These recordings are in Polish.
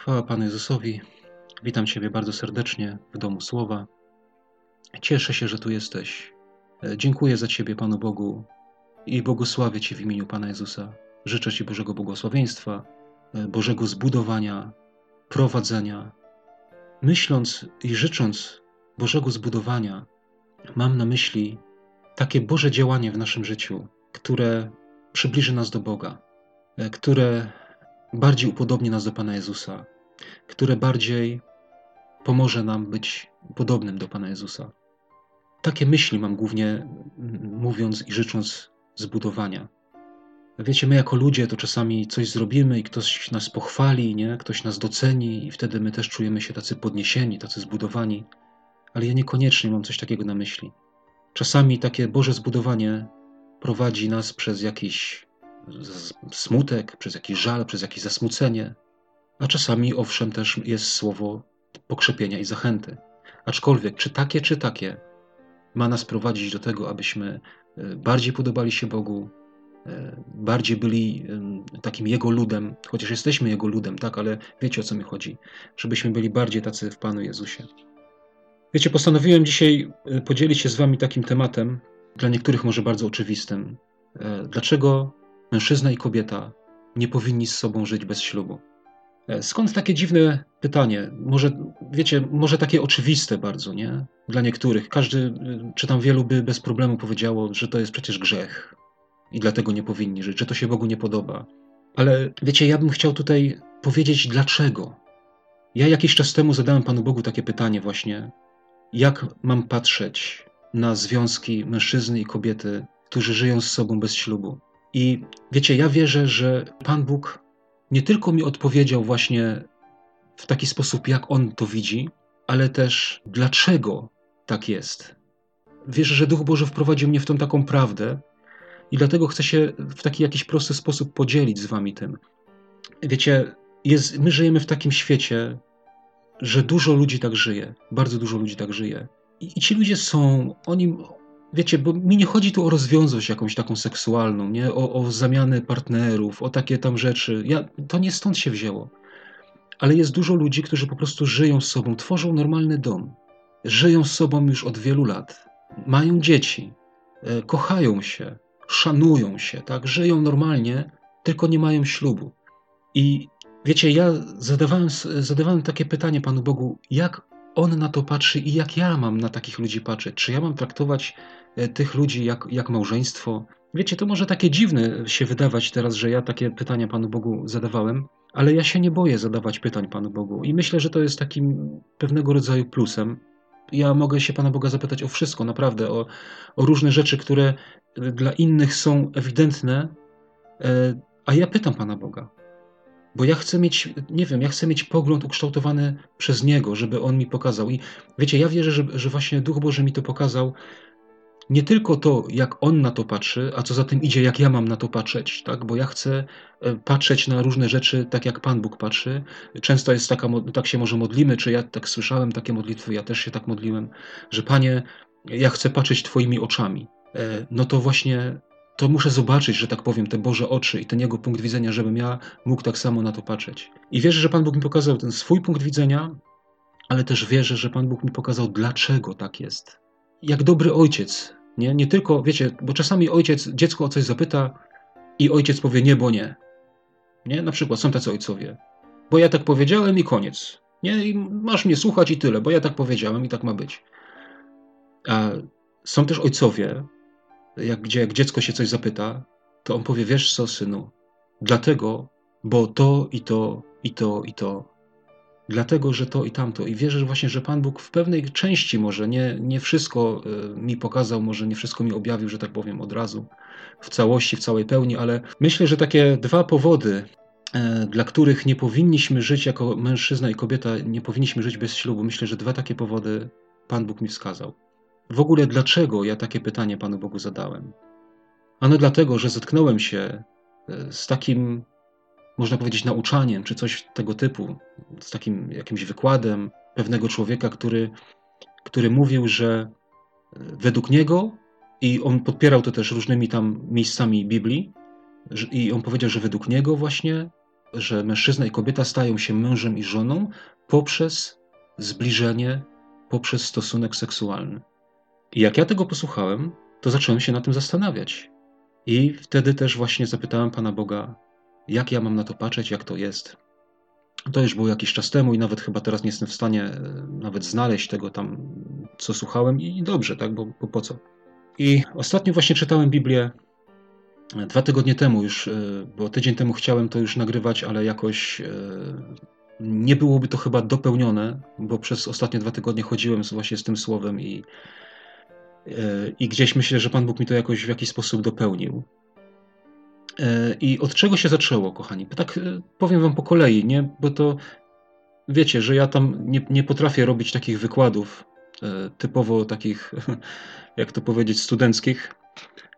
Chwała Panu Jezusowi. Witam Ciebie bardzo serdecznie w domu Słowa. Cieszę się, że tu jesteś. Dziękuję za Ciebie, Panu Bogu, i błogosławię Cię w imieniu Pana Jezusa. Życzę Ci Bożego błogosławieństwa, Bożego zbudowania, prowadzenia. Myśląc i życząc Bożego zbudowania, mam na myśli takie Boże działanie w naszym życiu, które przybliży nas do Boga, które bardziej upodobni nas do Pana Jezusa, które bardziej pomoże nam być podobnym do Pana Jezusa. Takie myśli mam głównie mówiąc i życząc zbudowania. Wiecie, my jako ludzie to czasami coś zrobimy i ktoś nas pochwali, nie? ktoś nas doceni, i wtedy my też czujemy się tacy podniesieni, tacy zbudowani. Ale ja niekoniecznie mam coś takiego na myśli. Czasami takie Boże zbudowanie prowadzi nas przez jakiś smutek, przez jakiś żal, przez jakieś zasmucenie, a czasami owszem też jest słowo pokrzepienia i zachęty. Aczkolwiek, czy takie, czy takie ma nas prowadzić do tego, abyśmy e, bardziej podobali się Bogu, e, bardziej byli takim Jego ludem, chociaż jesteśmy Jego ludem, tak, ale wiecie o co mi chodzi, żebyśmy byli bardziej tacy w Panu Jezusie. Wiecie, postanowiłem dzisiaj e, podzielić się z Wami takim tematem, dla niektórych może bardzo oczywistym. Dlaczego mężczyzna i kobieta nie powinni z sobą żyć bez ślubu? E, skąd takie dziwne pytanie? Może, wiecie, może takie oczywiste bardzo, nie? Dla niektórych. Każdy, y, czy tam wielu by bez problemu powiedziało, że to jest przecież grzech i dlatego nie powinni żyć, że to się Bogu nie podoba. Ale wiecie, ja bym chciał tutaj powiedzieć dlaczego. Ja jakiś czas temu zadałem Panu Bogu takie pytanie właśnie, jak mam patrzeć na związki mężczyzny i kobiety, którzy żyją z sobą bez ślubu. I wiecie, ja wierzę, że Pan Bóg nie tylko mi odpowiedział właśnie w taki sposób, jak on to widzi, ale też dlaczego tak jest. Wierzę, że Duch Boży wprowadził mnie w tą taką prawdę i dlatego chcę się w taki jakiś prosty sposób podzielić z wami tym. Wiecie, jest, my żyjemy w takim świecie, że dużo ludzi tak żyje, bardzo dużo ludzi tak żyje. I, i ci ludzie są, oni, Wiecie, bo mi nie chodzi tu o rozwiązłość jakąś taką seksualną, nie? O, o zamianę partnerów, o takie tam rzeczy. Ja, to nie stąd się wzięło. Ale jest dużo ludzi, którzy po prostu żyją z sobą, tworzą normalny dom. Żyją z sobą już od wielu lat. Mają dzieci, e, kochają się, szanują się, tak? Żyją normalnie, tylko nie mają ślubu. I wiecie, ja zadawałem, zadawałem takie pytanie Panu Bogu, jak On na to patrzy i jak ja mam na takich ludzi patrzeć? Czy ja mam traktować tych ludzi jak, jak małżeństwo. Wiecie, to może takie dziwne się wydawać teraz, że ja takie pytania Panu Bogu zadawałem, ale ja się nie boję zadawać pytań Panu Bogu i myślę, że to jest takim pewnego rodzaju plusem. Ja mogę się Pana Boga zapytać o wszystko, naprawdę, o, o różne rzeczy, które dla innych są ewidentne, e, a ja pytam Pana Boga. Bo ja chcę mieć, nie wiem, ja chcę mieć pogląd ukształtowany przez Niego, żeby On mi pokazał. I wiecie, ja wierzę, że, że właśnie Duch Boży mi to pokazał, nie tylko to, jak on na to patrzy, a co za tym idzie, jak ja mam na to patrzeć, tak? bo ja chcę e, patrzeć na różne rzeczy tak, jak Pan Bóg patrzy. Często jest taka, tak się może modlimy, czy ja tak słyszałem takie modlitwy, ja też się tak modliłem, że Panie, ja chcę patrzeć Twoimi oczami. E, no to właśnie to muszę zobaczyć, że tak powiem, te Boże oczy i ten Jego punkt widzenia, żebym ja mógł tak samo na to patrzeć. I wierzę, że Pan Bóg mi pokazał ten swój punkt widzenia, ale też wierzę, że Pan Bóg mi pokazał, dlaczego tak jest. Jak dobry ojciec nie? nie tylko, wiecie, bo czasami ojciec dziecko o coś zapyta i ojciec powie nie, bo nie. nie. Na przykład są tacy ojcowie. Bo ja tak powiedziałem i koniec. Nie? I masz mnie słuchać i tyle, bo ja tak powiedziałem i tak ma być. A są też ojcowie, jak, gdzie jak dziecko się coś zapyta, to on powie, wiesz co, synu, dlatego, bo to i to i to i to dlatego, że to i tamto. I wierzę właśnie, że Pan Bóg w pewnej części może, nie, nie wszystko e, mi pokazał, może nie wszystko mi objawił, że tak powiem, od razu, w całości, w całej pełni, ale myślę, że takie dwa powody, e, dla których nie powinniśmy żyć jako mężczyzna i kobieta, nie powinniśmy żyć bez ślubu, myślę, że dwa takie powody Pan Bóg mi wskazał. W ogóle dlaczego ja takie pytanie Panu Bogu zadałem? Ano dlatego, że zetknąłem się e, z takim można powiedzieć, nauczaniem, czy coś tego typu, z takim jakimś wykładem pewnego człowieka, który, który mówił, że według niego, i on podpierał to też różnymi tam miejscami Biblii, i on powiedział, że według niego właśnie że mężczyzna i kobieta stają się mężem i żoną poprzez zbliżenie, poprzez stosunek seksualny. I jak ja tego posłuchałem, to zacząłem się na tym zastanawiać. I wtedy też właśnie zapytałem Pana Boga, jak ja mam na to patrzeć, jak to jest. To już było jakiś czas temu i nawet chyba teraz nie jestem w stanie e, nawet znaleźć tego tam, co słuchałem i dobrze, tak, bo, bo po co. I ostatnio właśnie czytałem Biblię e, dwa tygodnie temu już, e, bo tydzień temu chciałem to już nagrywać, ale jakoś nie byłoby to chyba dopełnione, bo przez ostatnie dwa tygodnie chodziłem właśnie z tym słowem i, i gdzieś myślę, że Pan Bóg mi to jakoś w jakiś sposób dopełnił. E, I od czego się zaczęło, kochani? Tak e, powiem wam po kolei, nie? Bo to wiecie, że ja tam nie, nie potrafię robić takich wykładów e, typowo takich, jak to powiedzieć, studenckich,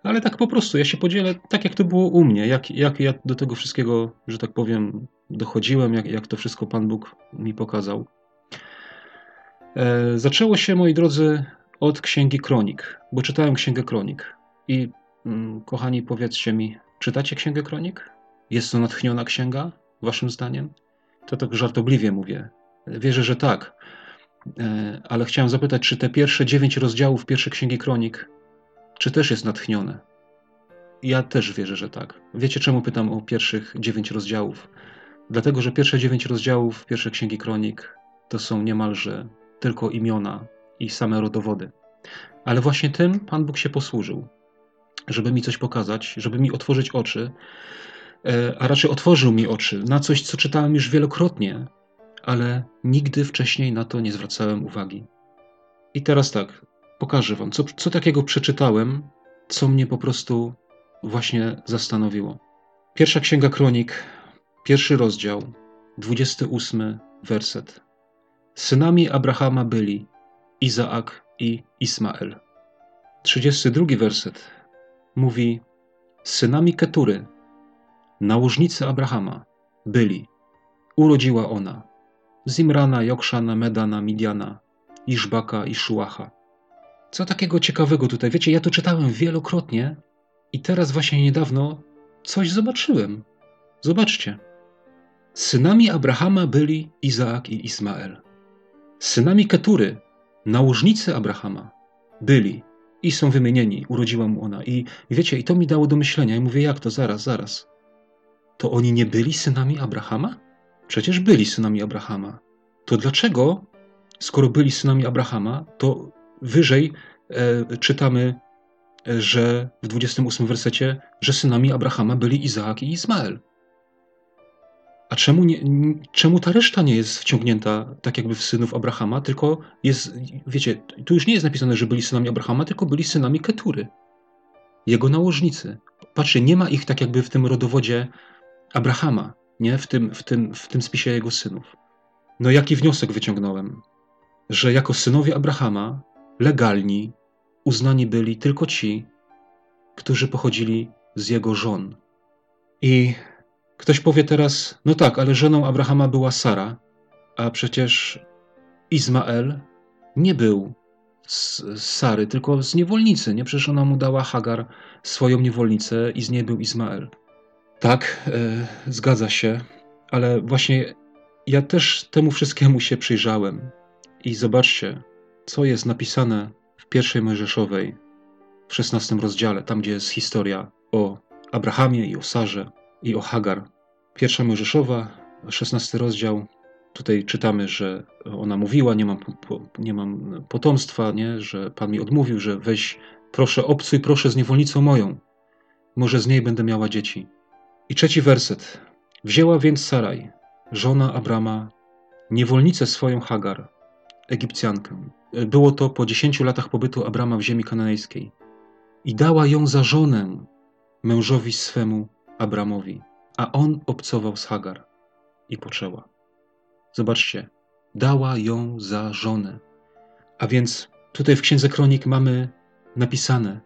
ale tak po prostu ja się podzielę tak, jak to było u mnie, jak, jak ja do tego wszystkiego, że tak powiem, dochodziłem, jak, jak to wszystko Pan Bóg mi pokazał. Zaczęło się, moi drodzy, od Księgi Kronik, bo czytałem Księgę Kronik. I mm, kochani, powiedzcie mi, Czytacie Księgę Kronik? Jest to natchniona księga, waszym zdaniem? To tak żartobliwie mówię. Wierzę, że tak. E, ale chciałem zapytać, czy te pierwsze dziewięć rozdziałów pierwszej Księgi Kronik, czy też jest natchnione? Ja też wierzę, że tak. Wiecie, czemu pytam o pierwszych dziewięć rozdziałów? Dlatego, że pierwsze dziewięć rozdziałów pierwszej Księgi Kronik to są niemalże tylko imiona i same rodowody. Ale właśnie tym Pan Bóg się posłużył żeby mi coś pokazać, żeby mi otworzyć oczy, e, a raczej otworzył mi oczy na coś, co czytałem już wielokrotnie, ale nigdy wcześniej na to nie zwracałem uwagi. I teraz tak, pokażę Wam, co, co takiego przeczytałem, co mnie po prostu właśnie zastanowiło. Pierwsza księga kronik, pierwszy rozdział, 28 werset. Synami Abrahama byli Izaak i Ismael. 32 werset mówi: Synami Ketury, nałożnicy Abrahama, byli. Urodziła ona Zimrana, Jokszana, Medana, Midiana, Iszbaka i Szuacha. Co takiego ciekawego tutaj? Wiecie, ja to czytałem wielokrotnie i teraz właśnie niedawno coś zobaczyłem. Zobaczcie. Synami Abrahama byli Izaak i Ismael. Synami Ketury, nałożnicy Abrahama, byli i są wymienieni, urodziła mu ona. I, wiecie, i to mi dało do myślenia. I mówię, jak to? Zaraz, zaraz. To oni nie byli synami Abrahama? Przecież byli synami Abrahama. To dlaczego, skoro byli synami Abrahama, to wyżej e, czytamy, e, że w 28 wersecie, że synami Abrahama byli Izaak i Izmael? A czemu, nie, czemu ta reszta nie jest wciągnięta tak jakby w synów Abrahama, tylko jest, wiecie, tu już nie jest napisane, że byli synami Abrahama, tylko byli synami Ketury, jego nałożnicy. Patrzcie, nie ma ich tak jakby w tym rodowodzie Abrahama, nie? W tym, w tym, w tym spisie jego synów. No jaki wniosek wyciągnąłem? Że jako synowie Abrahama, legalni, uznani byli tylko ci, którzy pochodzili z jego żon. I Ktoś powie teraz, no tak, ale żoną Abrahama była Sara, a przecież Izmael nie był z Sary, tylko z niewolnicy. Nie przecież ona mu dała Hagar swoją niewolnicę i z niej był Izmael. Tak, e, zgadza się, ale właśnie ja też temu wszystkiemu się przyjrzałem. I zobaczcie, co jest napisane w pierwszej Mojżeszowej, w szesnastym rozdziale, tam gdzie jest historia o Abrahamie i o Sarze i o Hagar. Pierwsza Mojżeszowa, 16 rozdział. Tutaj czytamy, że ona mówiła: Nie mam, nie mam potomstwa, nie? że Pan mi odmówił, że weź, proszę, obcuj, proszę z niewolnicą moją. Może z niej będę miała dzieci. I trzeci werset. Wzięła więc Saraj, żona Abrama, niewolnicę swoją Hagar, Egipcjankę. Było to po dziesięciu latach pobytu Abrama w ziemi kananejskiej. I dała ją za żonę mężowi swemu Abramowi a on obcował z Hagar i poczęła. Zobaczcie, dała ją za żonę. A więc tutaj w Księdze Kronik mamy napisane: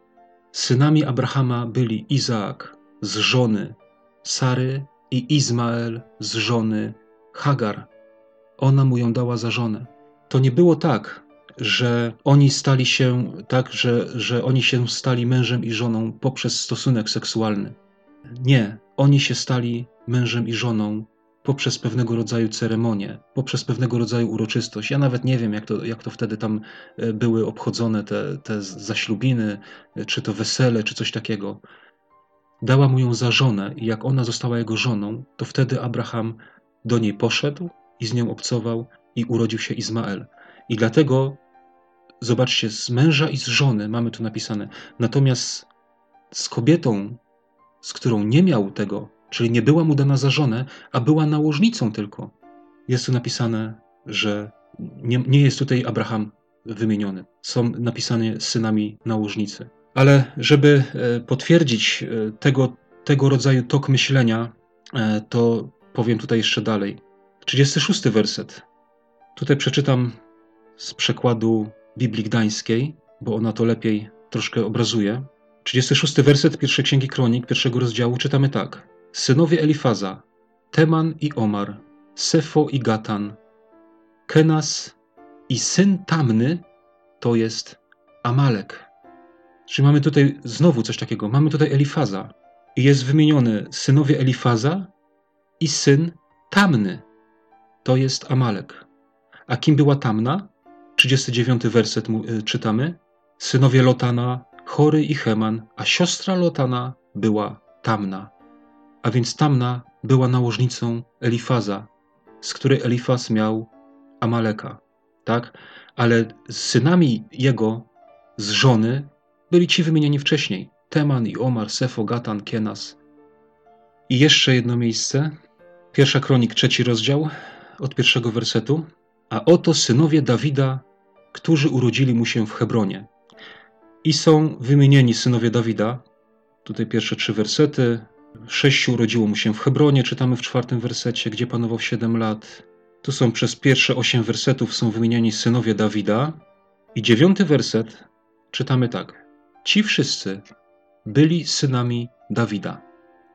Synami Abrahama byli Izaak z żony Sary i Izmael z żony Hagar. Ona mu ją dała za żonę. To nie było tak, że oni stali się tak, że, że oni się stali mężem i żoną poprzez stosunek seksualny. Nie, oni się stali mężem i żoną poprzez pewnego rodzaju ceremonię, poprzez pewnego rodzaju uroczystość. Ja nawet nie wiem, jak to, jak to wtedy tam e, były obchodzone te, te zaślubiny, e, czy to wesele, czy coś takiego. Dała mu ją za żonę i jak ona została jego żoną, to wtedy Abraham do niej poszedł i z nią obcował i urodził się Izmael. I dlatego, zobaczcie, z męża i z żony mamy tu napisane. Natomiast z kobietą, z którą nie miał tego, czyli nie była mu dana za żonę, a była nałożnicą tylko. Jest tu napisane, że nie, nie jest tutaj Abraham wymieniony. Są napisane synami nałożnicy. Ale żeby e, potwierdzić e, tego, tego rodzaju tok myślenia, e, to powiem tutaj jeszcze dalej. 36 werset. Tutaj przeczytam z przekładu Biblii Gdańskiej, bo ona to lepiej troszkę obrazuje. 36 werset pierwszej księgi Kronik, pierwszego rozdziału czytamy tak. Synowie Elifaza, Teman i Omar, Sefo i Gatan, Kenas i syn Tamny to jest Amalek. Czyli mamy tutaj znowu coś takiego. Mamy tutaj Elifaza i jest wymieniony synowie Elifaza i syn Tamny. To jest Amalek. A kim była Tamna? 39 werset y, czytamy. Synowie Lotana, Chory i Heman, a siostra Lotana była Tamna. A więc Tamna była nałożnicą Elifaza, z której Elifaz miał Amaleka. Tak? Ale synami jego, z żony, byli ci wymienieni wcześniej. Teman i Omar, Sefo, Gatan, Kenas. I jeszcze jedno miejsce. Pierwsza kronik, trzeci rozdział, od pierwszego wersetu. A oto synowie Dawida, którzy urodzili mu się w Hebronie. I są wymienieni synowie Dawida. Tutaj pierwsze trzy wersety. Sześciu urodziło mu się w Hebronie, czytamy w czwartym wersecie, gdzie panował siedem lat. Tu są przez pierwsze osiem wersetów są wymienieni synowie Dawida. I dziewiąty werset czytamy tak. Ci wszyscy byli synami Dawida,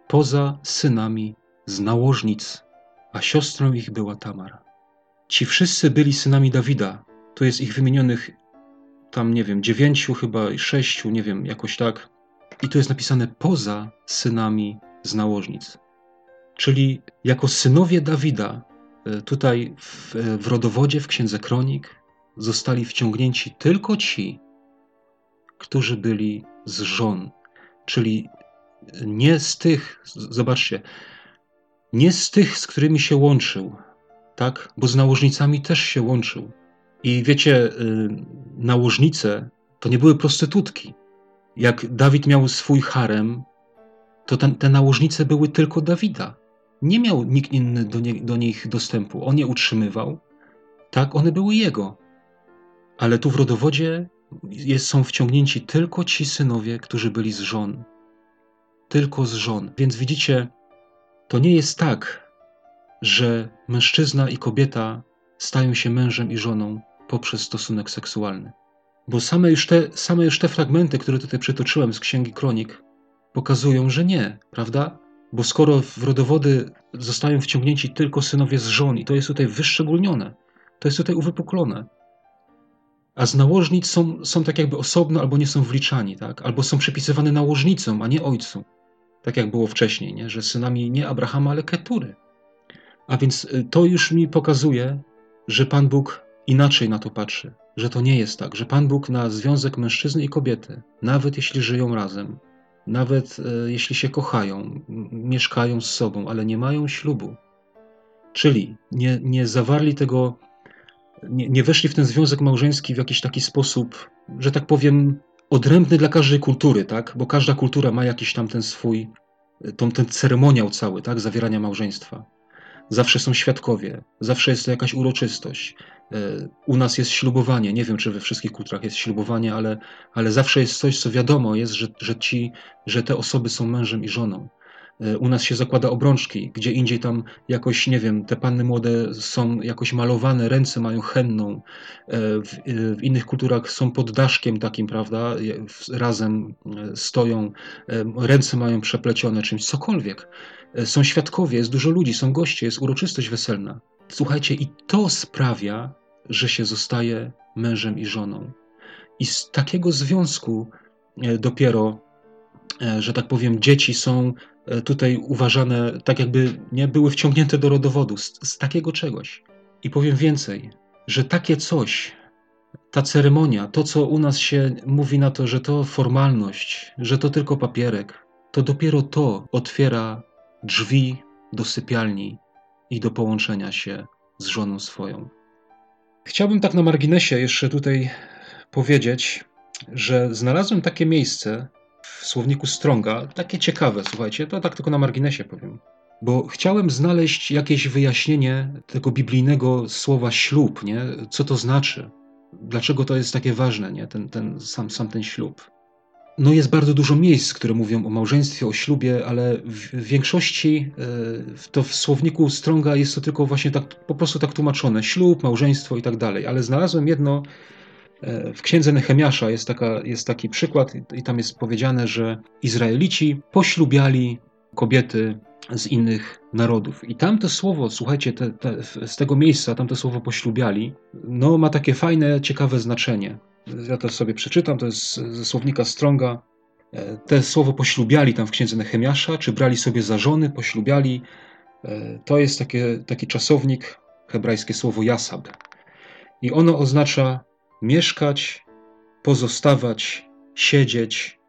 poza synami z nałożnic, a siostrą ich była Tamar. Ci wszyscy byli synami Dawida. Tu jest ich wymienionych tam, nie wiem, dziewięciu chyba, sześciu, nie wiem, jakoś tak. I tu jest napisane poza synami z nałożnic. Czyli jako synowie Dawida, e, tutaj w, e, w rodowodzie, w Księdze Kronik, zostali wciągnięci tylko ci, którzy byli z żon, czyli nie z tych, zobaczcie, nie z tych, z którymi się łączył, tak? Bo z nałożnicami też się łączył. I wiecie, y, nałożnice to nie były prostytutki. Jak Dawid miał swój harem, to te, te nałożnice były tylko Dawida. Nie miał nikt inny do, nie, do nich dostępu. On je utrzymywał. Tak, one były jego. Ale tu w rodowodzie jest, są wciągnięci tylko ci synowie, którzy byli z żon. Tylko z żon. Więc widzicie, to nie jest tak, że mężczyzna i kobieta stają się mężem i żoną poprzez stosunek seksualny. Bo same już te, same już te fragmenty, które tutaj przytoczyłem z Księgi Kronik, pokazują, że nie, prawda? Bo skoro w rodowody zostają wciągnięci tylko synowie z żon, i to jest tutaj wyszczególnione, to jest tutaj uwypuklone, a z nałożnic są, są tak jakby osobno albo nie są wliczani, tak? albo są przypisywane nałożnicom, a nie ojcu. Tak jak było wcześniej, nie? że synami nie Abrahama, ale Ketury. A więc y, to już mi pokazuje, że Pan Bóg inaczej na to patrzy, że to nie jest tak, że Pan Bóg na związek mężczyzny i kobiety, nawet jeśli żyją razem, nawet e, jeśli się kochają, mieszkają z sobą, ale nie mają ślubu, czyli nie, nie zawarli tego, nie, nie weszli w ten związek małżeński w jakiś taki sposób, że tak powiem, odrębny dla każdej kultury, tak? Bo każda kultura ma jakiś tam ten swój, tą, ten ceremoniał cały, tak? Zawierania małżeństwa. Zawsze są świadkowie, zawsze jest to jakaś uroczystość. E, u nas jest ślubowanie. Nie wiem, czy we wszystkich kulturach jest ślubowanie, ale, ale zawsze jest coś, co wiadomo jest, że, że, ci, że te osoby są mężem i żoną. E, u nas się zakłada obrączki, gdzie indziej tam jakoś, nie wiem, te panny młode są jakoś malowane, ręce mają henną. E, w, w innych kulturach są pod daszkiem takim, prawda, razem stoją, ręce mają przeplecione czymś, cokolwiek. Są świadkowie, jest dużo ludzi, są goście, jest uroczystość weselna. Słuchajcie, i to sprawia, że się zostaje mężem i żoną. I z takiego związku e, dopiero e, że tak powiem, dzieci są e, tutaj uważane tak, jakby nie były wciągnięte do rodowodu z, z takiego czegoś. I powiem więcej, że takie coś, ta ceremonia, to co u nas się mówi na to, że to formalność, że to tylko papierek, to dopiero to otwiera drzwi do sypialni i do połączenia się z żoną swoją. Chciałbym tak na marginesie jeszcze tutaj powiedzieć, że znalazłem takie miejsce w słowniku Stronga, takie ciekawe, słuchajcie, to tak tylko na marginesie powiem. Bo chciałem znaleźć jakieś wyjaśnienie tego biblijnego słowa ślub, nie? Co to znaczy? Dlaczego to jest takie ważne, nie? Ten, ten, sam, sam ten ślub. No jest bardzo dużo miejsc, które mówią o małżeństwie, o ślubie, ale w większości e, to w słowniku Stronga jest to tylko właśnie tak, po prostu tak tłumaczone. Ślub, małżeństwo i tak dalej. Ale znalazłem jedno e, w księdze Nehemiasza jest, taka, jest taki przykład i tam jest powiedziane, że Izraelici poślubiali kobiety z innych narodów. I tamto słowo, słuchajcie, te, te, z tego miejsca, tamto słowo poślubiali, no ma takie fajne, ciekawe znaczenie. Ja to sobie przeczytam, to jest ze słownika Stronga. E, te słowo poślubiali tam w księdze Nehemiasza, czy brali sobie za żony, poślubiali. E, to jest takie, taki czasownik, hebrajskie słowo jasab. I ono oznacza mieszkać, pozostawać, siedzieć,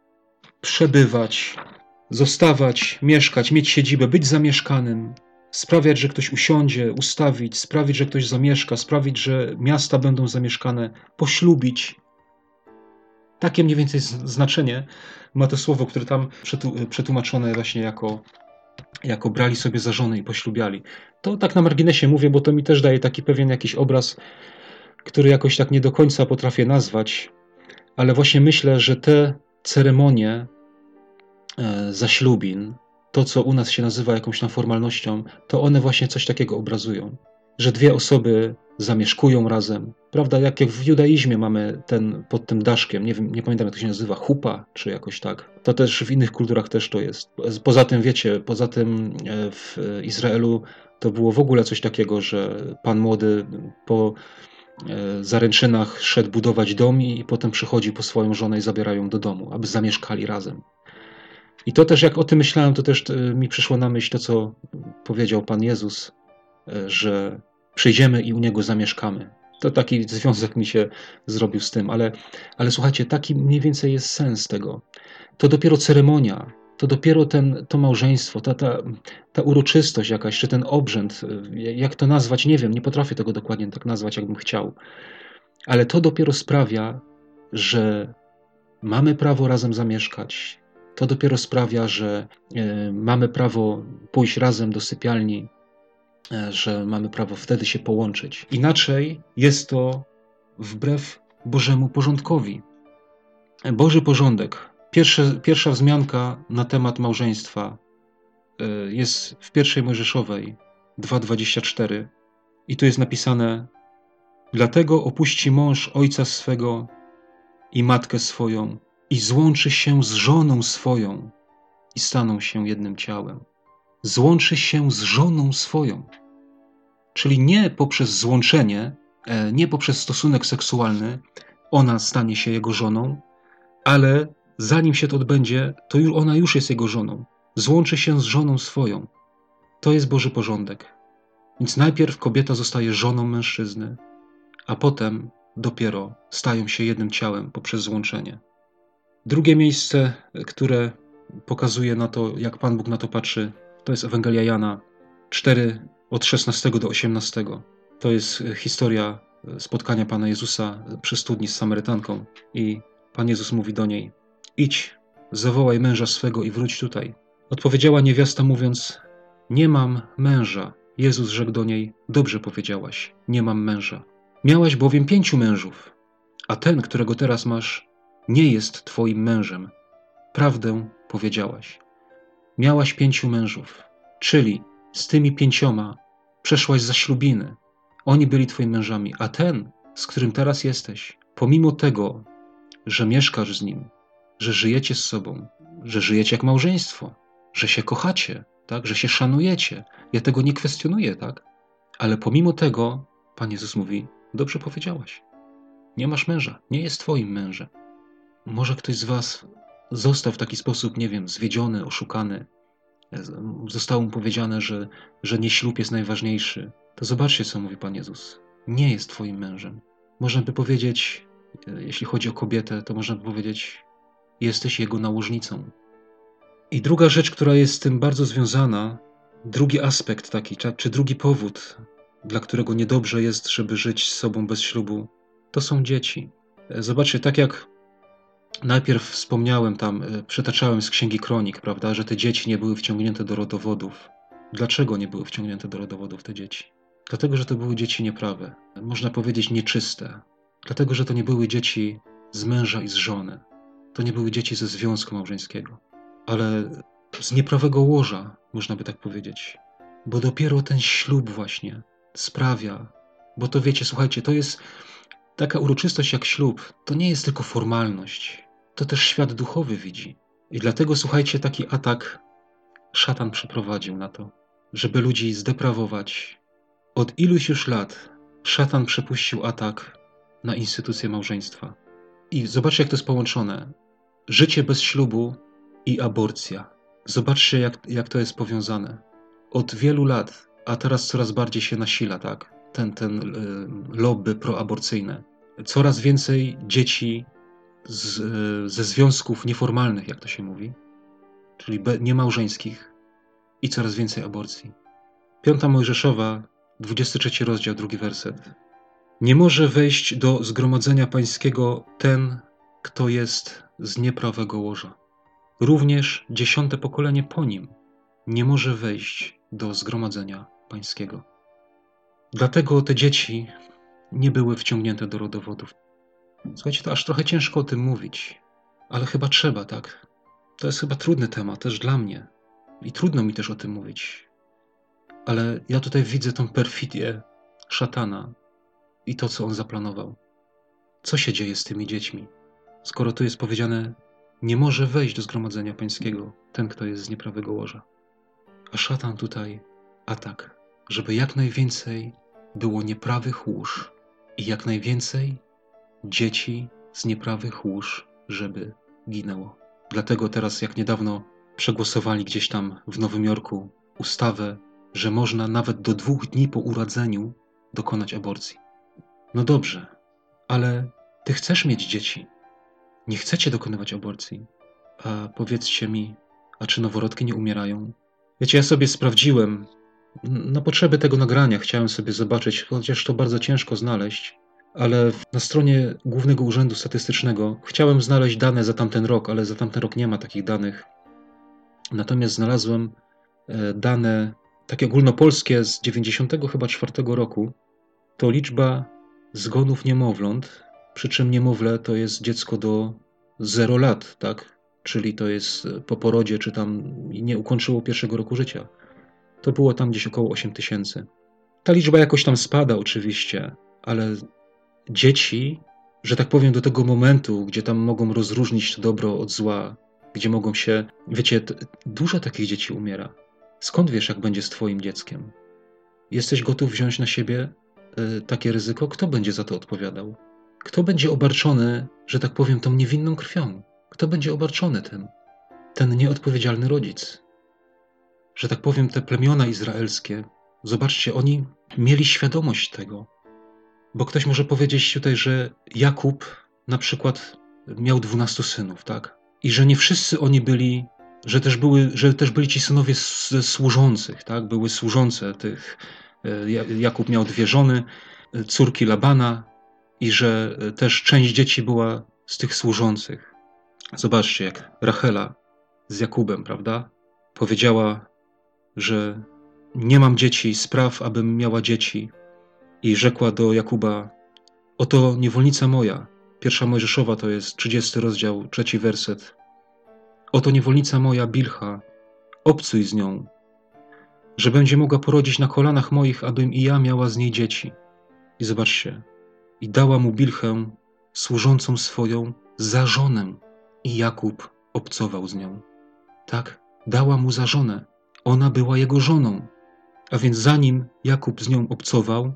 przebywać, zostawać, mieszkać, mieć siedzibę, być zamieszkanym, sprawiać, że ktoś usiądzie, ustawić, sprawić, że ktoś zamieszka, sprawić, że miasta będą zamieszkane, poślubić. Takie mniej więcej znaczenie ma to słowo, które tam przetłumaczone właśnie jako, jako brali sobie za żonę i poślubiali. To tak na marginesie mówię, bo to mi też daje taki pewien jakiś obraz, który jakoś tak nie do końca potrafię nazwać, ale właśnie myślę, że te ceremonie e, zaślubin, to, co u nas się nazywa jakąś tam formalnością, to one właśnie coś takiego obrazują. Że dwie osoby zamieszkują razem, prawda? Jak, w judaizmie mamy ten pod tym daszkiem, nie, wiem, nie pamiętam jak to się nazywa, chupa czy jakoś tak. To też w innych kulturach też to jest. Poza tym, wiecie, poza tym e, w Izraelu to było w ogóle coś takiego, że pan młody po e, zaręczynach szedł budować dom i potem przychodzi po swoją żonę i zabierają do domu, aby zamieszkali razem. I to też, jak o tym myślałem, to też e, mi przyszło na myśl to, co powiedział Pan Jezus, że przyjdziemy i u Niego zamieszkamy. To taki związek mi się zrobił z tym, ale, ale słuchajcie, taki mniej więcej jest sens tego. To dopiero ceremonia, to dopiero ten, to małżeństwo, ta, ta, ta uroczystość jakaś, czy ten obrzęd, e, jak to nazwać, nie wiem, nie potrafię tego dokładnie tak nazwać, jakbym chciał. Ale to dopiero sprawia, że mamy prawo razem zamieszkać, to dopiero sprawia, że e, mamy prawo pójść razem do sypialni, że mamy prawo wtedy się połączyć. Inaczej jest to wbrew Bożemu porządkowi. Boży porządek. Pierwsze, pierwsza wzmianka na temat małżeństwa e, jest w pierwszej Mojżeszowej 2:24 i tu jest napisane: Dlatego opuści mąż ojca swego i matkę swoją i złączy się z żoną swoją i staną się jednym ciałem. Złączy się z żoną swoją. Czyli nie poprzez złączenie, e, nie poprzez stosunek seksualny ona stanie się jego żoną, ale zanim się to odbędzie, to już ona już jest jego żoną. Złączy się z żoną swoją. To jest Boży porządek. Więc najpierw kobieta zostaje żoną mężczyzny, a potem dopiero stają się jednym ciałem poprzez złączenie. Drugie miejsce, które pokazuje na to, jak Pan Bóg na to patrzy, to jest Ewangelia Jana 4 od 16 do 18. To jest historia spotkania Pana Jezusa przy studni z Samarytanką i Pan Jezus mówi do niej: Idź, zawołaj męża swego i wróć tutaj. Odpowiedziała niewiasta mówiąc: Nie mam męża. Jezus rzekł do niej: Dobrze powiedziałaś, nie mam męża. Miałaś bowiem pięciu mężów, a ten, którego teraz masz, nie jest twoim mężem. Prawdę powiedziałaś. Miałaś pięciu mężów, czyli z tymi pięcioma przeszłaś za ślubiny. Oni byli twoimi mężami, a ten, z którym teraz jesteś, pomimo tego, że mieszkasz z nim, że żyjecie z sobą, że żyjecie jak małżeństwo, że się kochacie, tak, że się szanujecie. Ja tego nie kwestionuję, tak? Ale pomimo tego Pan Jezus mówi: Dobrze powiedziałaś. Nie masz męża, nie jest twoim mężem. Może ktoś z Was został w taki sposób, nie wiem, zwiedziony, oszukany, zostało mu powiedziane, że, że nie ślub jest najważniejszy, to zobaczcie, co mówi Pan Jezus. Nie jest Twoim mężem. Można by powiedzieć, e, jeśli chodzi o kobietę, to można by powiedzieć, jesteś jego nałożnicą. I druga rzecz, która jest z tym bardzo związana, drugi aspekt taki, czy drugi powód, dla którego niedobrze jest, żeby żyć z sobą bez ślubu, to są dzieci. E, zobaczcie, tak jak najpierw wspomniałem tam, e, przytaczałem z księgi kronik, prawda, że te dzieci nie były wciągnięte do rodowodów. Dlaczego nie były wciągnięte do rodowodów te dzieci? Dlatego, że to były dzieci nieprawe, można powiedzieć nieczyste. Dlatego, że to nie były dzieci z męża i z żony. To nie były dzieci ze związku małżeńskiego, ale z nieprawego łoża, można by tak powiedzieć. Bo dopiero ten ślub właśnie sprawia, bo to wiecie, słuchajcie, to jest taka uroczystość jak ślub, to nie jest tylko formalność, to też świat duchowy widzi. I dlatego, słuchajcie, taki atak szatan przeprowadził na to, żeby ludzi zdeprawować. Od iluś już lat szatan przepuścił atak na instytucję małżeństwa. I zobaczcie, jak to jest połączone. Życie bez ślubu i aborcja. Zobaczcie, jak, jak to jest powiązane. Od wielu lat, a teraz coraz bardziej się nasila, tak? Ten, ten y, lobby proaborcyjne. Coraz więcej dzieci z, ze związków nieformalnych, jak to się mówi, czyli niemałżeńskich, i coraz więcej aborcji. Piąta Mojżeszowa, 23 rozdział, drugi werset. Nie może wejść do zgromadzenia pańskiego ten, kto jest z nieprawego łoża. Również dziesiąte pokolenie po nim nie może wejść do zgromadzenia pańskiego. Dlatego te dzieci nie były wciągnięte do rodowodów. Słuchajcie, to aż trochę ciężko o tym mówić, ale chyba trzeba, tak? To jest chyba trudny temat też dla mnie i trudno mi też o tym mówić. Ale ja tutaj widzę tą perfidię szatana i to, co on zaplanował. Co się dzieje z tymi dziećmi? Skoro tu jest powiedziane, nie może wejść do zgromadzenia pańskiego ten, kto jest z nieprawego łoża. A szatan tutaj atak, żeby jak najwięcej było nieprawych łóż i jak najwięcej dzieci z nieprawych łóż, żeby ginęło. Dlatego teraz, jak niedawno przegłosowali gdzieś tam w Nowym Jorku ustawę, że można nawet do dwóch dni po urodzeniu dokonać aborcji. No dobrze, ale ty chcesz mieć dzieci. Nie chcecie dokonywać aborcji. A powiedzcie mi, a czy noworodki nie umierają? Wiecie, ja sobie sprawdziłem, na potrzeby tego nagrania chciałem sobie zobaczyć, chociaż to bardzo ciężko znaleźć, ale na stronie Głównego Urzędu Statystycznego chciałem znaleźć dane za tamten rok, ale za tamten rok nie ma takich danych. Natomiast znalazłem e, dane takie ogólnopolskie z 90 chyba roku. To liczba zgonów niemowląt, przy czym niemowlę to jest dziecko do 0 lat, tak? Czyli to jest po porodzie, czy tam nie ukończyło pierwszego roku życia. To było tam gdzieś około 8 tysięcy. Ta liczba jakoś tam spada oczywiście, ale dzieci, że tak powiem, do tego momentu, gdzie tam mogą rozróżnić dobro od zła, gdzie mogą się. Wiecie, dużo takich dzieci umiera. Skąd wiesz, jak będzie z Twoim dzieckiem? Jesteś gotów wziąć na siebie y, takie ryzyko? Kto będzie za to odpowiadał? Kto będzie obarczony, że tak powiem, tą niewinną krwią? Kto będzie obarczony tym? Ten nieodpowiedzialny rodzic. Że tak powiem, te plemiona izraelskie, zobaczcie, oni mieli świadomość tego, bo ktoś może powiedzieć tutaj, że Jakub na przykład miał dwunastu synów, tak? I że nie wszyscy oni byli, że też, były, że też byli ci synowie ze służących, tak? Były służące tych. E, Jakub miał dwie żony, e, córki Labana, i że e, też część dzieci była z tych służących. Zobaczcie, jak Rachela z Jakubem, prawda? Powiedziała, że nie mam dzieci, spraw, abym miała dzieci i rzekła do Jakuba: Oto niewolnica moja. Pierwsza Mojżeszowa to jest 30 rozdział, trzeci werset. Oto niewolnica moja Bilcha, obcuj z nią, że będzie mogła porodzić na kolanach moich, abym i ja miała z niej dzieci. I zobaczcie, i dała mu Bilchę, służącą swoją, za żonę. I Jakub obcował z nią. Tak, dała mu za żonę. Ona była jego żoną. A więc zanim Jakub z nią obcował,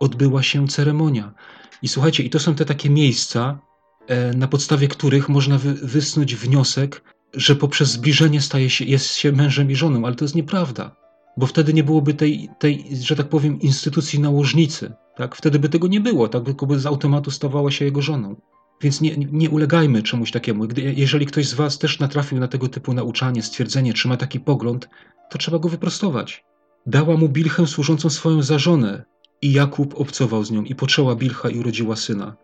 odbyła się ceremonia. I słuchajcie, i to są te takie miejsca, e, na podstawie których można wy, wysnuć wniosek, że poprzez zbliżenie staje się, jest się mężem i żoną, ale to jest nieprawda, bo wtedy nie byłoby tej, tej że tak powiem, instytucji nałożnicy. Tak? Wtedy by tego nie było, tak? tylko by z automatu stawała się jego żoną. Więc nie, nie ulegajmy czemuś takiemu. Gdy, jeżeli ktoś z Was też natrafił na tego typu nauczanie, stwierdzenie, czy ma taki pogląd, to trzeba go wyprostować. Dała mu Bilchę służącą swoją za żonę i Jakub obcował z nią i poczęła Bilcha i urodziła syna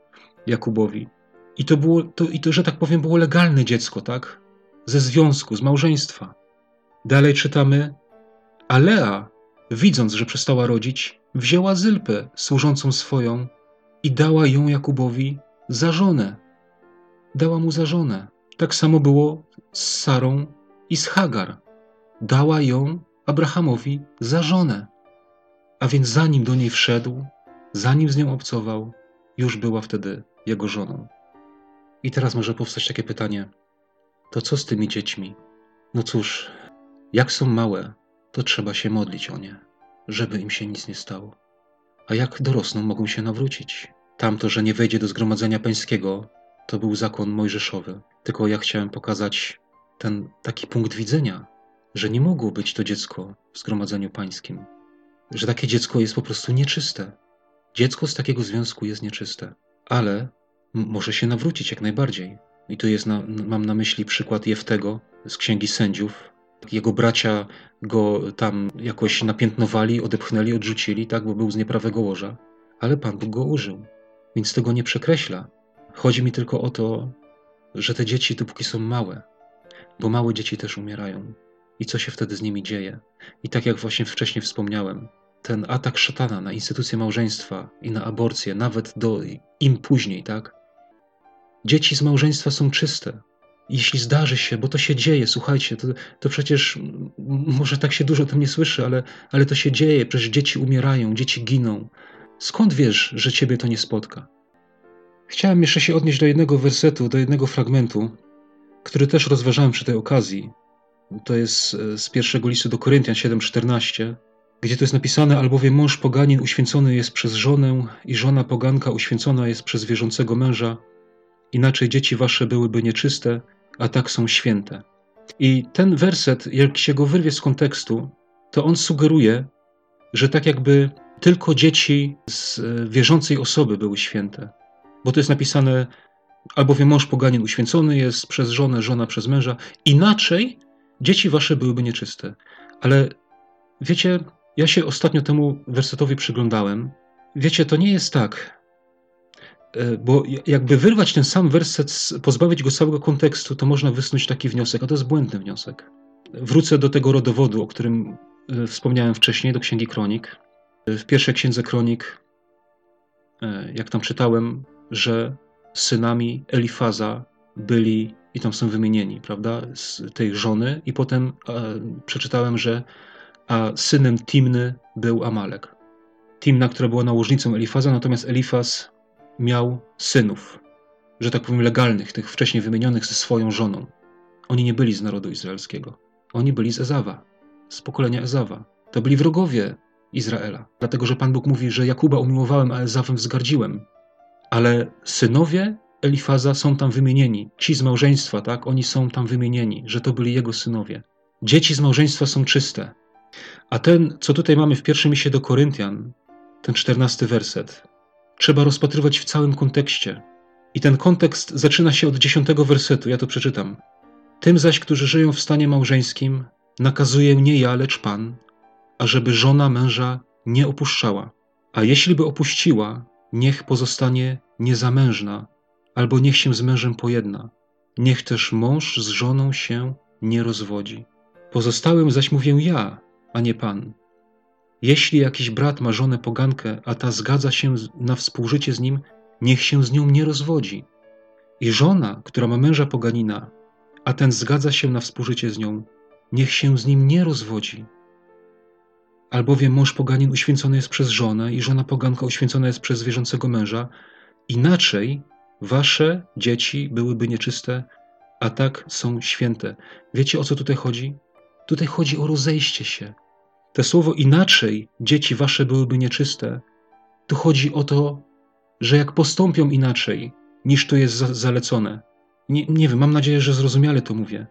Jakubowi. I to było, to, i to, że tak powiem, było legalne dziecko, tak? Ze związku, z małżeństwa. Dalej czytamy, a Lea, widząc, że przestała rodzić, wzięła Zylpę, służącą swoją, i dała ją Jakubowi za żonę. Dała mu za żonę. Tak samo było z Sarą i z Hagar. Dała ją Abrahamowi za żonę. A więc zanim do niej wszedł, zanim z nią obcował, już była wtedy jego żoną. I teraz może powstać takie pytanie: to co z tymi dziećmi? No cóż, jak są małe, to trzeba się modlić o nie, żeby im się nic nie stało. A jak dorosną, mogą się nawrócić. Tamto, że nie wejdzie do zgromadzenia pańskiego, to był zakon mojżeszowy. Tylko ja chciałem pokazać ten taki punkt widzenia, że nie mogło być to dziecko w zgromadzeniu pańskim. Że takie dziecko jest po prostu nieczyste. Dziecko z takiego związku jest nieczyste, ale może się nawrócić jak najbardziej. I tu jest na, mam na myśli przykład Jeftego z Księgi Sędziów. Jego bracia go tam jakoś napiętnowali, odepchnęli, odrzucili, tak, bo był z nieprawego łoża. Ale Pan Bóg go użył więc tego nie przekreśla. Chodzi mi tylko o to, że te dzieci, dopóki są małe, bo małe dzieci też umierają. I co się wtedy z nimi dzieje? I tak jak właśnie wcześniej wspomniałem, ten atak szatana na instytucję małżeństwa i na aborcję, nawet do im później, tak? Dzieci z małżeństwa są czyste. Jeśli zdarzy się, bo to się dzieje, słuchajcie, to, to przecież może tak się dużo o tym nie słyszy, ale, ale to się dzieje, przecież dzieci umierają, dzieci giną, Skąd wiesz, że ciebie to nie spotka? Chciałem jeszcze się odnieść do jednego wersetu, do jednego fragmentu, który też rozważałem przy tej okazji. To jest e, z pierwszego listu do Koryntian 7:14, gdzie to jest napisane: Albowiem mąż poganin uświęcony jest przez żonę, i żona poganka uświęcona jest przez wierzącego męża. Inaczej dzieci wasze byłyby nieczyste, a tak są święte. I ten werset, jak się go wyrwie z kontekstu, to on sugeruje, że tak jakby tylko dzieci z e, wierzącej osoby były święte. Bo to jest napisane, albowiem mąż poganin uświęcony jest przez żonę, żona przez męża. Inaczej dzieci wasze byłyby nieczyste. Ale wiecie, ja się ostatnio temu wersetowi przyglądałem. Wiecie, to nie jest tak, e, bo jakby wyrwać ten sam werset, pozbawić go całego kontekstu, to można wysnuć taki wniosek, a to jest błędny wniosek. Wrócę do tego rodowodu, o którym e, wspomniałem wcześniej, do Księgi Kronik. W pierwszej księdze kronik, e, jak tam czytałem, że synami Elifaza byli, i tam są wymienieni, prawda, z tej żony, i potem e, przeczytałem, że a synem Timny był Amalek. Timna, która była nałożnicą Elifaza, natomiast Elifaz miał synów, że tak powiem legalnych, tych wcześniej wymienionych ze swoją żoną. Oni nie byli z narodu izraelskiego. Oni byli z Ezawa, z pokolenia Ezawa. To byli wrogowie Izraela. Dlatego, że Pan Bóg mówi, że Jakuba umiłowałem, a Ezawem wzgardziłem. Ale synowie Elifaza są tam wymienieni. Ci z małżeństwa, tak? Oni są tam wymienieni, że to byli jego synowie. Dzieci z małżeństwa są czyste. A ten, co tutaj mamy w pierwszym misie do Koryntian, ten czternasty werset, trzeba rozpatrywać w całym kontekście. I ten kontekst zaczyna się od dziesiątego wersetu, ja to przeczytam. Tym zaś, którzy żyją w stanie małżeńskim, nakazuje nie ja, lecz Pan, ażeby żona męża nie opuszczała, a jeśli by opuściła, niech pozostanie niezamężna, albo niech się z mężem pojedna. Niech też mąż z żoną się nie rozwodzi. Pozostałym zaś mówię ja, a nie Pan. Jeśli jakiś brat ma żonę pogankę, a ta zgadza się na współżycie z nim, niech się z nią nie rozwodzi. I żona, która ma męża poganina, a ten zgadza się na współżycie z nią, niech się z nim nie rozwodzi. Albowiem mąż poganin uświęcony jest przez żonę i żona poganka uświęcona jest przez wierzącego męża. Inaczej wasze dzieci byłyby nieczyste, a tak są święte. Wiecie o co tutaj chodzi? Tutaj chodzi o rozejście się. To słowo inaczej dzieci wasze byłyby nieczyste, tu chodzi o to, że jak postąpią inaczej, niż to jest za zalecone. Nie, nie wiem, mam nadzieję, że zrozumiale to mówię.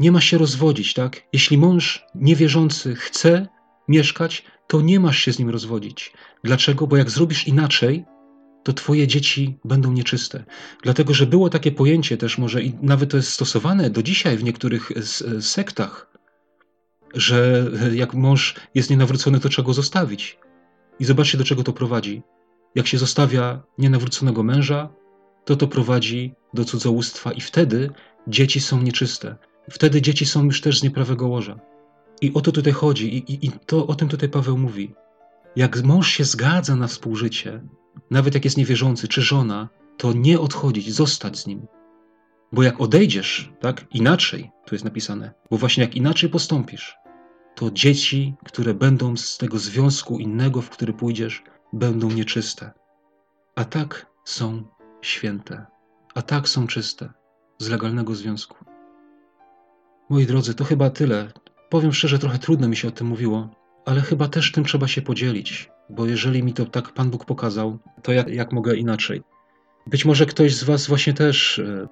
Nie ma się rozwodzić, tak? Jeśli mąż niewierzący chce mieszkać, to nie masz się z nim rozwodzić. Dlaczego? Bo jak zrobisz inaczej, to twoje dzieci będą nieczyste. Dlatego, że było takie pojęcie też może i nawet to jest stosowane do dzisiaj w niektórych sektach, że jak mąż jest nienawrócony, to trzeba go zostawić. I zobaczcie, do czego to prowadzi. Jak się zostawia nienawróconego męża, to to prowadzi do cudzołóstwa i wtedy dzieci są nieczyste. Wtedy dzieci są już też z nieprawego łoża. I o to tutaj chodzi, i, i, i to o tym tutaj Paweł mówi. Jak mąż się zgadza na współżycie, nawet jak jest niewierzący, czy żona, to nie odchodzić, zostać z nim. Bo jak odejdziesz, tak, inaczej, tu jest napisane, bo właśnie jak inaczej postąpisz, to dzieci, które będą z tego związku innego, w który pójdziesz, będą nieczyste. A tak są święte, a tak są czyste z legalnego związku. Moi drodzy, to chyba tyle. Powiem szczerze, trochę trudno mi się o tym mówiło, ale chyba też tym trzeba się podzielić, bo jeżeli mi to tak Pan Bóg pokazał, to jak, jak mogę inaczej? Być może ktoś z Was właśnie też e,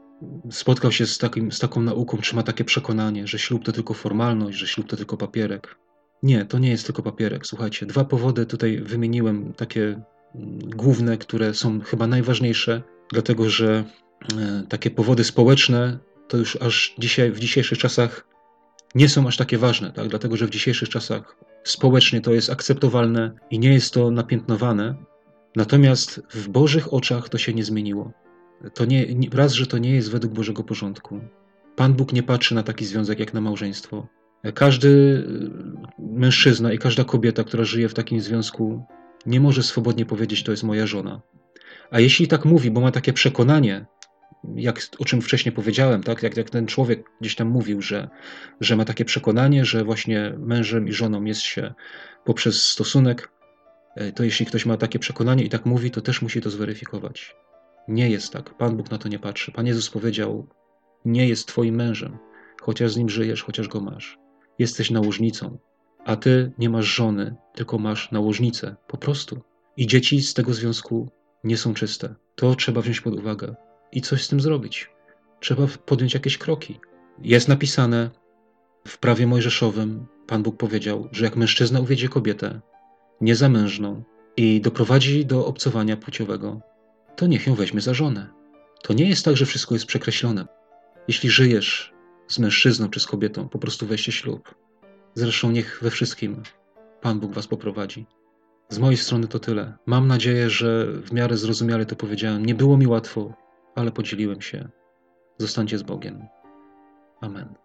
spotkał się z, takim, z taką nauką, czy ma takie przekonanie, że ślub to tylko formalność, że ślub to tylko papierek. Nie, to nie jest tylko papierek. Słuchajcie, dwa powody tutaj wymieniłem, takie mm, główne, które są chyba najważniejsze, dlatego że e, takie powody społeczne to już aż dzisiaj, w dzisiejszych czasach nie są aż takie ważne, tak? dlatego że w dzisiejszych czasach społecznie to jest akceptowalne i nie jest to napiętnowane. Natomiast w Bożych oczach to się nie zmieniło. To nie, raz, że to nie jest według Bożego porządku. Pan Bóg nie patrzy na taki związek jak na małżeństwo. Każdy y, mężczyzna i każda kobieta, która żyje w takim związku, nie może swobodnie powiedzieć, to jest moja żona. A jeśli tak mówi, bo ma takie przekonanie, jak, o czym wcześniej powiedziałem, tak? jak, jak ten człowiek gdzieś tam mówił, że, że ma takie przekonanie, że właśnie mężem i żoną jest się poprzez stosunek, to jeśli ktoś ma takie przekonanie i tak mówi, to też musi to zweryfikować. Nie jest tak. Pan Bóg na to nie patrzy. Pan Jezus powiedział: Nie jest Twoim mężem, chociaż z nim żyjesz, chociaż go masz. Jesteś nałożnicą, a Ty nie masz żony, tylko masz nałożnicę. Po prostu. I dzieci z tego związku nie są czyste. To trzeba wziąć pod uwagę i coś z tym zrobić. Trzeba podjąć jakieś kroki. Jest napisane w prawie mojżeszowym, Pan Bóg powiedział, że jak mężczyzna uwiedzie kobietę niezamężną i doprowadzi do obcowania płciowego, to niech ją weźmie za żonę. To nie jest tak, że wszystko jest przekreślone. Jeśli żyjesz z mężczyzną czy z kobietą, po prostu weźcie ślub. Zresztą niech we wszystkim Pan Bóg was poprowadzi. Z mojej strony to tyle. Mam nadzieję, że w miarę zrozumiale to powiedziałem. Nie było mi łatwo, ale podzieliłem się. Zostańcie z Bogiem. Amen.